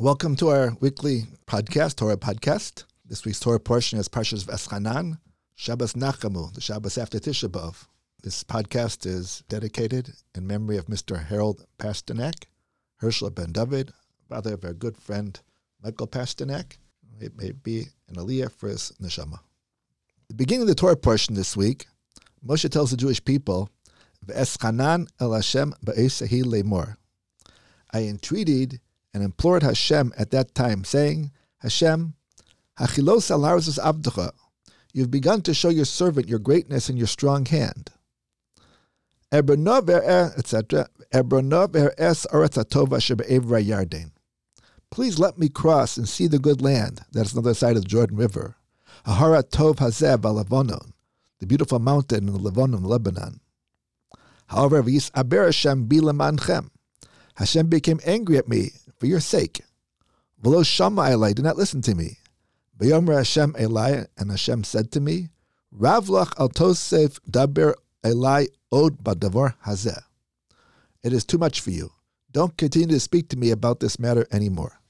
Welcome to our weekly podcast, Torah podcast. This week's Torah portion is Parshas V'eschanan, Shabbos Nachamu, the Shabbos after Tisha B'Av. This podcast is dedicated in memory of Mr. Harold Pasternak, Hershel ben David, father of our good friend Michael Pasternak. It may be an aliyah for his neshama. The beginning of the Torah portion this week, Moshe tells the Jewish people, V'eschanan el Hashem lemor. I entreated and implored Hashem at that time, saying, Hashem, Hachilos alarzes abducha, you've begun to show your servant your greatness and your strong hand. Er, etc. Ebronov es arathatova shebe'evra yarden. Please let me cross and see the good land that is on the other side of the Jordan River. Ahara Tov Hazeh Lavonon, the beautiful mountain in Lebanon, Lebanon. However, Hashem Bilamanchem. Hashem became angry at me for your sake. V'lo shama Elai, do not listen to me. V'yomer Hashem Elai, and Hashem said to me, Ravlach al Tosef Daber Elai Od Badavar Hazeh. It is too much for you. Don't continue to speak to me about this matter anymore.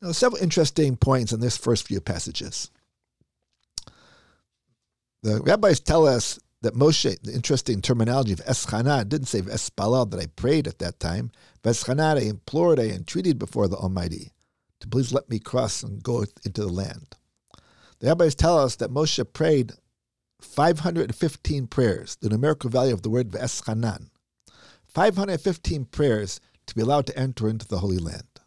Now, several interesting points in this first few passages. The rabbis tell us that Moshe, the interesting terminology of Eschana, didn't say Espalal that I prayed at that time. Eschana, I implored, I entreated before the Almighty to please let me cross and go into the land. The rabbis tell us that Moshe prayed 515 prayers, the numerical value of the word Veschanan. 515 prayers to be allowed to enter into the Holy Land.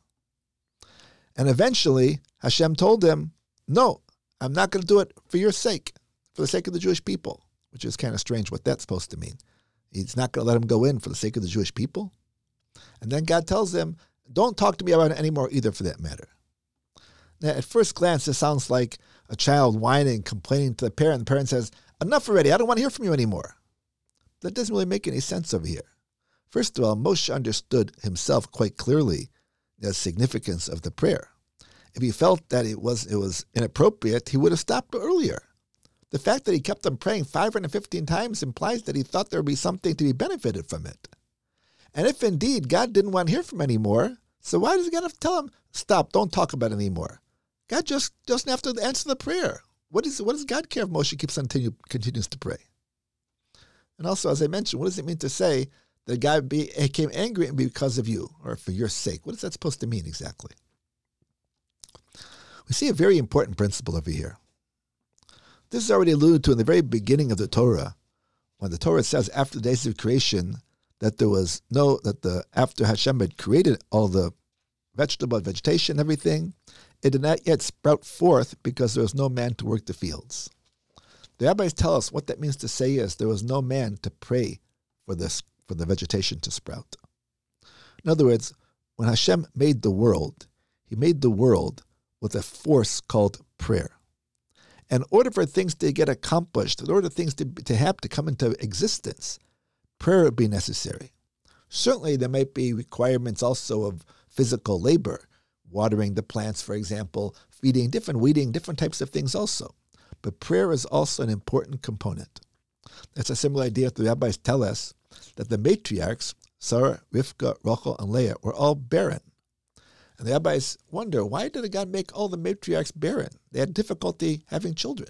And eventually, Hashem told him, No, I'm not going to do it for your sake, for the sake of the Jewish people which is kind of strange what that's supposed to mean. He's not going to let him go in for the sake of the Jewish people. And then God tells him, don't talk to me about it anymore either, for that matter. Now, at first glance, this sounds like a child whining, complaining to the parent. The parent says, enough already, I don't want to hear from you anymore. That doesn't really make any sense over here. First of all, Moshe understood himself quite clearly the significance of the prayer. If he felt that it was, it was inappropriate, he would have stopped earlier. The fact that he kept on praying 515 times implies that he thought there would be something to be benefited from it. And if indeed God didn't want to hear from him anymore, so why does God have to tell him, stop, don't talk about it anymore? God just doesn't have to answer the prayer. What, is, what does God care if Moshe keeps continue, continues to pray? And also, as I mentioned, what does it mean to say that God became angry because of you or for your sake? What is that supposed to mean exactly? We see a very important principle over here. This is already alluded to in the very beginning of the Torah, when the Torah says after the days of creation that there was no that the after Hashem had created all the vegetable and vegetation, everything, it did not yet sprout forth because there was no man to work the fields. The rabbis tell us what that means to say is there was no man to pray for this for the vegetation to sprout. In other words, when Hashem made the world, he made the world with a force called prayer. In order for things to get accomplished, in order for things to, to have to come into existence, prayer would be necessary. Certainly, there might be requirements also of physical labor, watering the plants, for example, feeding, different weeding, different types of things also. But prayer is also an important component. That's a similar idea that the rabbis tell us that the matriarchs, Sarah, Rivka, Rachel, and Leah, were all barren. And the rabbis wonder why did God make all the matriarchs barren? They had difficulty having children.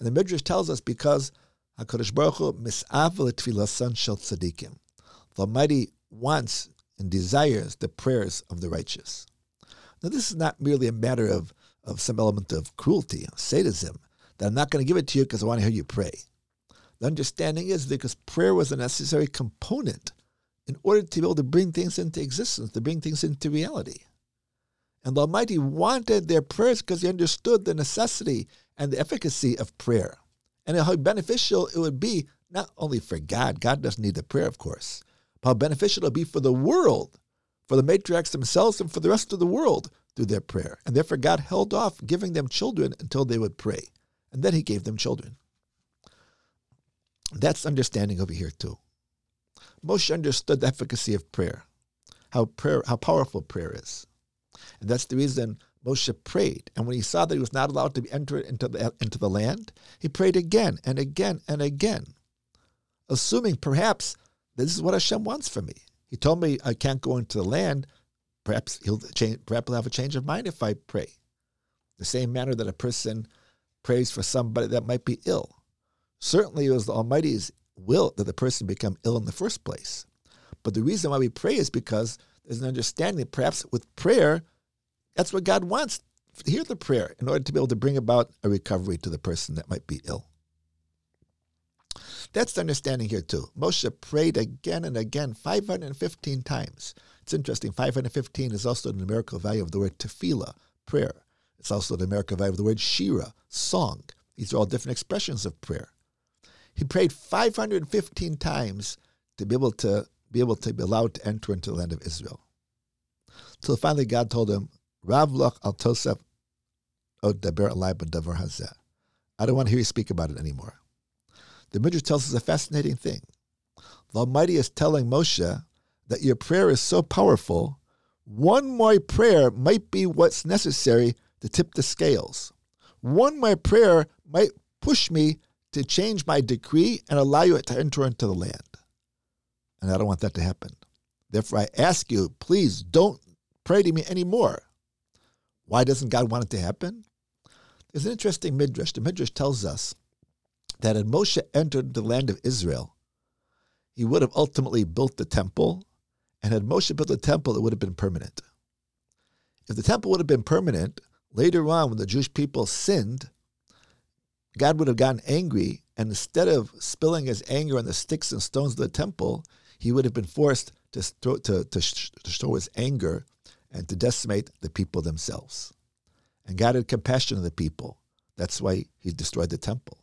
And the Midrash tells us because HaKadosh Baruch Hu misav l'tfilasan shel tzaddikim. The Almighty wants and desires the prayers of the righteous. Now, this is not merely a matter of, of some element of cruelty, sadism, that I'm not going to give it to you because I want to hear you pray. The understanding is because prayer was a necessary component in order to be able to bring things into existence, to bring things into reality. And the Almighty wanted their prayers because He understood the necessity and the efficacy of prayer. And how beneficial it would be, not only for God, God doesn't need the prayer, of course, but how beneficial it would be for the world, for the matriarchs themselves, and for the rest of the world through their prayer. And therefore, God held off giving them children until they would pray. And then He gave them children. That's understanding over here, too. Moshe understood the efficacy of prayer, how prayer, how powerful prayer is. And that's the reason Moshe prayed. And when he saw that he was not allowed to enter into the, into the land, he prayed again and again and again, assuming perhaps this is what Hashem wants for me. He told me I can't go into the land perhaps he'll change, perhaps he'll have a change of mind if I pray. The same manner that a person prays for somebody that might be ill. Certainly, it was the Almighty's will that the person become ill in the first place. But the reason why we pray is because there's an understanding that perhaps with prayer, that's what God wants. Hear the prayer in order to be able to bring about a recovery to the person that might be ill. That's the understanding here too. Moshe prayed again and again, 515 times. It's interesting, 515 is also the numerical value of the word tefillah, prayer. It's also the numerical value of the word shira, song. These are all different expressions of prayer. He prayed 515 times to be able to be able to be allowed to enter into the land of Israel. Till finally God told him, Rav loch al tosef od daber davar hazeh. I don't want to hear you speak about it anymore. The Midrash tells us a fascinating thing. The Almighty is telling Moshe that your prayer is so powerful, one more prayer might be what's necessary to tip the scales. One more prayer might push me to change my decree and allow you to enter into the land. And I don't want that to happen. Therefore, I ask you, please don't pray to me anymore. Why doesn't God want it to happen? There's an interesting midrash. The midrash tells us that had Moshe entered the land of Israel, he would have ultimately built the temple, and had Moshe built the temple, it would have been permanent. If the temple would have been permanent, later on when the Jewish people sinned, God would have gotten angry, and instead of spilling his anger on the sticks and stones of the temple, he would have been forced to, to, to, to show his anger and to decimate the people themselves. And God had compassion on the people. That's why he destroyed the temple.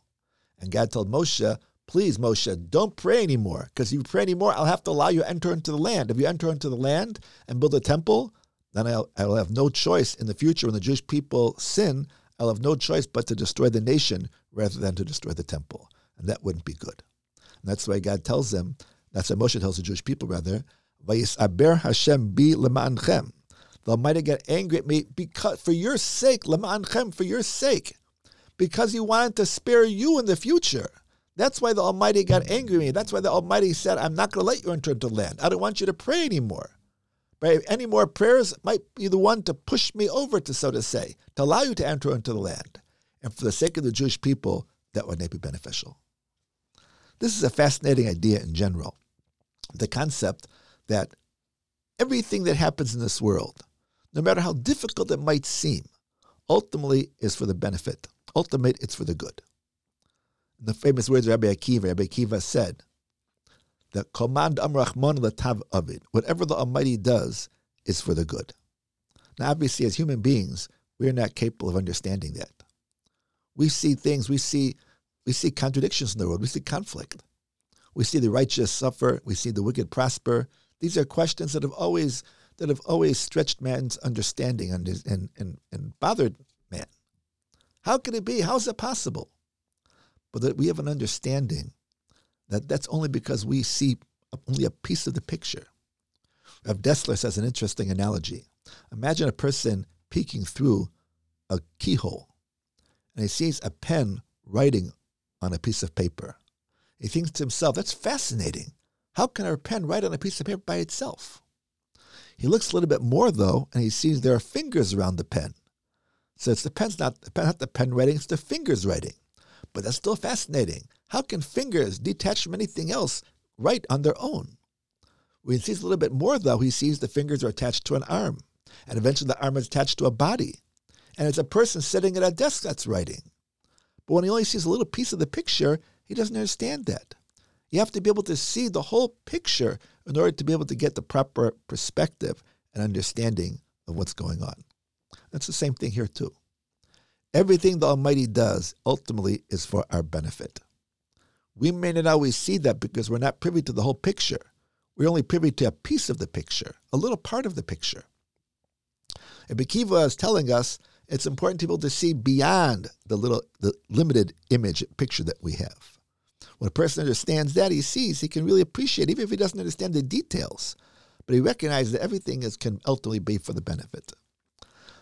And God told Moshe, please, Moshe, don't pray anymore, because if you pray anymore, I'll have to allow you to enter into the land. If you enter into the land and build a temple, then I'll, I'll have no choice in the future when the Jewish people sin, I'll have no choice but to destroy the nation rather than to destroy the temple. And that wouldn't be good. And that's why God tells them, that's why Moshe tells the Jewish people rather, Aber Hashem bi lema'anchem. The Almighty get angry at me because for your sake, lema'anchem, for your sake because he wanted to spare you in the future. That's why the Almighty got angry at me. That's why the Almighty said, I'm not going to let you enter into the land. I don't want you to pray anymore. Any more prayers might be the one to push me over to, so to say, to allow you to enter into the land. And for the sake of the Jewish people, that would not be beneficial. This is a fascinating idea in general. The concept that everything that happens in this world, no matter how difficult it might seem, ultimately is for the benefit ultimate, it's for the good. In The famous words of Rabbi Akiva, Rabbi Akiva said that command amrachman latav avid. Whatever the Almighty does is for the good. Now, obviously, as human beings, we're not capable of understanding that. We see things, we see, we see contradictions in the world, we see conflict. We see the righteous suffer, we see the wicked prosper. These are questions that have always that have always stretched man's understanding and, and, and, and bothered man. How could it be? How is it possible? But that we have an understanding that that's only because we see only a piece of the picture. Rav Dessler says an interesting analogy. Imagine a person peeking through a keyhole and he sees a pen writing on a piece of paper. He thinks to himself, that's fascinating. How can a pen write on a piece of paper by itself? He looks a little bit more though, and he sees there are fingers around the pen. So it's the pen's not, not the pen writing, it's the fingers writing. But that's still fascinating. How can fingers, detached from anything else, write on their own? When he sees a little bit more, though, he sees the fingers are attached to an arm, and eventually the arm is attached to a body. And it's a person sitting at a desk that's writing. But when he only sees a little piece of the picture, he doesn't understand that. You have to be able to see the whole picture in order to be able to get the proper perspective and understanding of what's going on. That's the same thing here, too. Everything the Almighty does ultimately is for our benefit. We may not always see that because we're not privy to the whole picture. We're only privy to a piece of the picture, a little part of the picture. And Bekiva is telling us it's important to be able to see beyond the little, the limited image picture that we have. When a person understands that, he sees, he can really appreciate, even if he doesn't understand the details. But he recognizes that everything is can ultimately be for the benefit.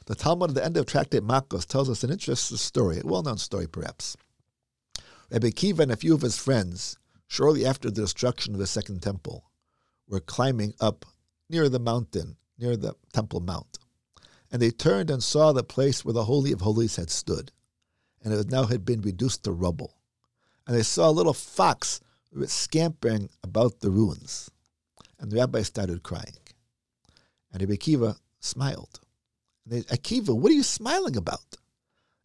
The Talmud at the end of Tractate Makos tells us an interesting story, a well known story perhaps. Rabbi Akiva and a few of his friends, shortly after the destruction of the Second Temple, were climbing up near the mountain, near the Temple Mount. And they turned and saw the place where the Holy of Holies had stood, and it now had been reduced to rubble. And they saw a little fox scampering about the ruins. And the rabbi started crying. And Rabbi Akiva smiled. And they, Akiva, what are you smiling about?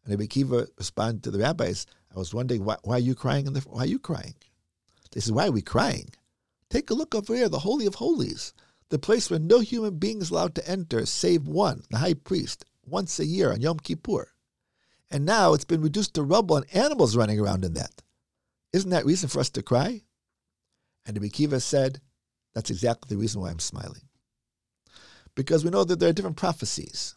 And Rabbi Akiva responded to the rabbis, I was wondering, why, why are you crying? The, why are you crying? They said, why are we crying? Take a look over here, the Holy of Holies, the place where no human being is allowed to enter save one, the high priest, once a year on Yom Kippur. And now it's been reduced to rubble and animals running around in that. Isn't that reason for us to cry? And the Akiva said, That's exactly the reason why I'm smiling. Because we know that there are different prophecies.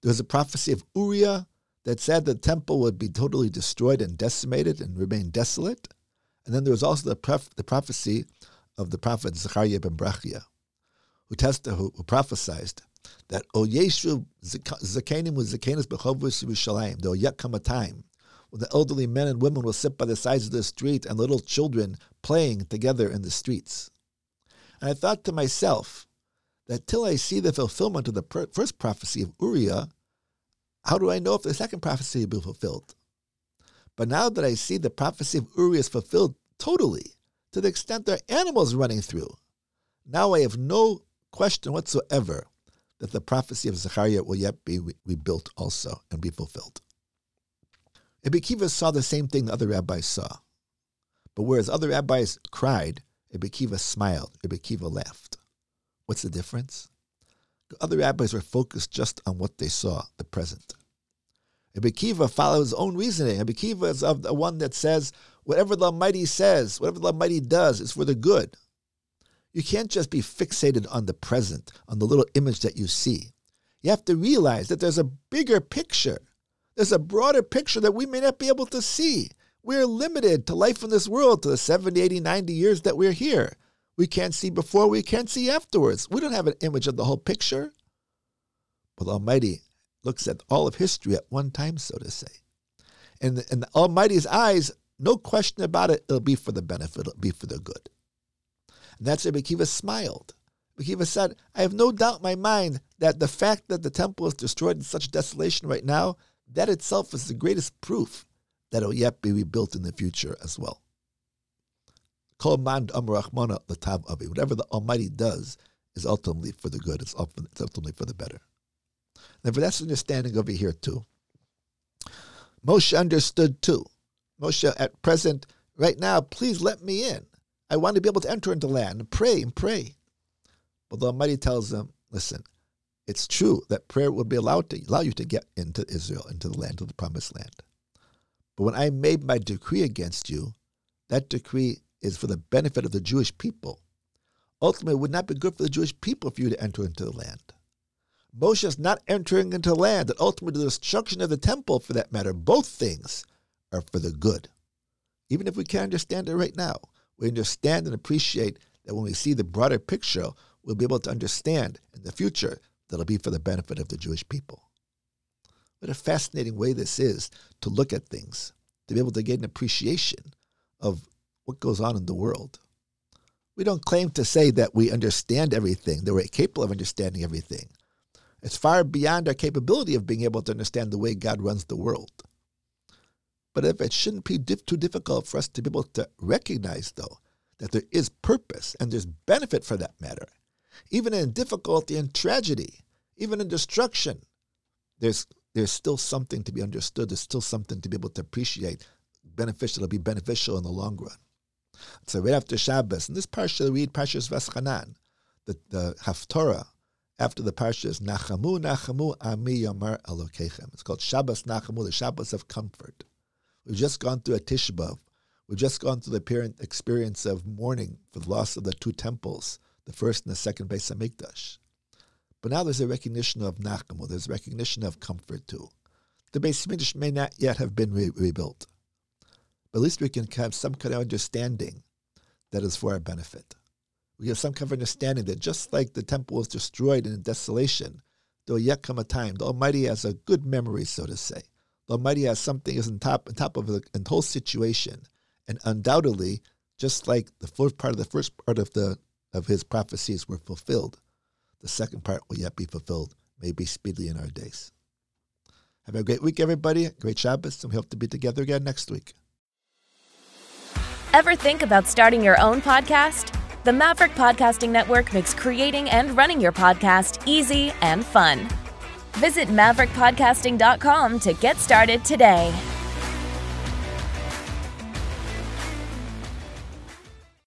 There was a prophecy of Uriah that said the temple would be totally destroyed and decimated and remain desolate. And then there was also the, the prophecy of the prophet Zechariah ben Brachia, who, tested, who, who prophesied that O Yeshu Zakanim with Zakanis Bechovus Yerushalayim, there will yet come a time the elderly men and women will sit by the sides of the street and little children playing together in the streets. And I thought to myself that till I see the fulfillment of the per- first prophecy of Uriah, how do I know if the second prophecy will be fulfilled? But now that I see the prophecy of Uriah is fulfilled totally, to the extent there are animals running through, now I have no question whatsoever that the prophecy of Zechariah will yet be re- rebuilt also and be fulfilled. Akiva saw the same thing the other rabbis saw. But whereas other rabbis cried, Akiva smiled, Akiva laughed. What's the difference? The other rabbis were focused just on what they saw, the present. Akiva follows his own reasoning. Rabbi Akiva is of the one that says, whatever the Almighty says, whatever the Almighty does is for the good. You can't just be fixated on the present, on the little image that you see. You have to realize that there's a bigger picture. There's a broader picture that we may not be able to see. We're limited to life in this world, to the 70, 80, 90 years that we're here. We can't see before, we can't see afterwards. We don't have an image of the whole picture. But Almighty looks at all of history at one time, so to say. And in the Almighty's eyes, no question about it, it'll be for the benefit, it'll be for the good. And that's why Akiva smiled. Akiva said, I have no doubt in my mind that the fact that the temple is destroyed in such desolation right now, that itself is the greatest proof that it will yet be rebuilt in the future as well. Whatever the Almighty does is ultimately for the good, it's ultimately for the better. Now, for that's understanding over here too. Moshe understood too. Moshe, at present, right now, please let me in. I want to be able to enter into land and pray and pray. But the Almighty tells him, listen, it's true that prayer will be allowed to allow you to get into Israel, into the land of the promised land. But when I made my decree against you, that decree is for the benefit of the Jewish people. Ultimately, it would not be good for the Jewish people for you to enter into the land. Moshe is not entering into land, and ultimately the destruction of the temple, for that matter, both things are for the good. Even if we can't understand it right now, we understand and appreciate that when we see the broader picture, we'll be able to understand in the future that it'll be for the benefit of the Jewish people. What a fascinating way this is to look at things, to be able to get an appreciation of what goes on in the world. We don't claim to say that we understand everything, that we're capable of understanding everything. It's far beyond our capability of being able to understand the way God runs the world. But if it shouldn't be too difficult for us to be able to recognize, though, that there is purpose and there's benefit for that matter, even in difficulty and tragedy, even in destruction, there's there's still something to be understood. There's still something to be able to appreciate. Beneficial, it'll be beneficial in the long run. So right after Shabbos, in this parsha, we read Parshas Vaschanan, the, the Haftorah, after the parsha is Nachamu, Nachamu, Ami Yamar Alokechem. It's called Shabbos Nachamu, the Shabbos of comfort. We've just gone through a Tisha B'Av. We've just gone through the experience of mourning for the loss of the two temples, the first and the second Beis Hamikdash. But now there's a recognition of Nachamu, there's recognition of comfort too. The Beis Hamikdash may not yet have been re- rebuilt, but at least we can have some kind of understanding that is for our benefit. We have some kind of understanding that just like the temple was destroyed in desolation, there will yet come a time. The Almighty has a good memory, so to say. The Almighty has something is on top on top of the, the whole situation, and undoubtedly, just like the first part of the first part of the of His prophecies were fulfilled, the second part will yet be fulfilled, may be speedily in our days. Have a great week, everybody. Great Shabbos, and we hope to be together again next week. Ever think about starting your own podcast? The Maverick Podcasting Network makes creating and running your podcast easy and fun. Visit maverickpodcasting.com to get started today.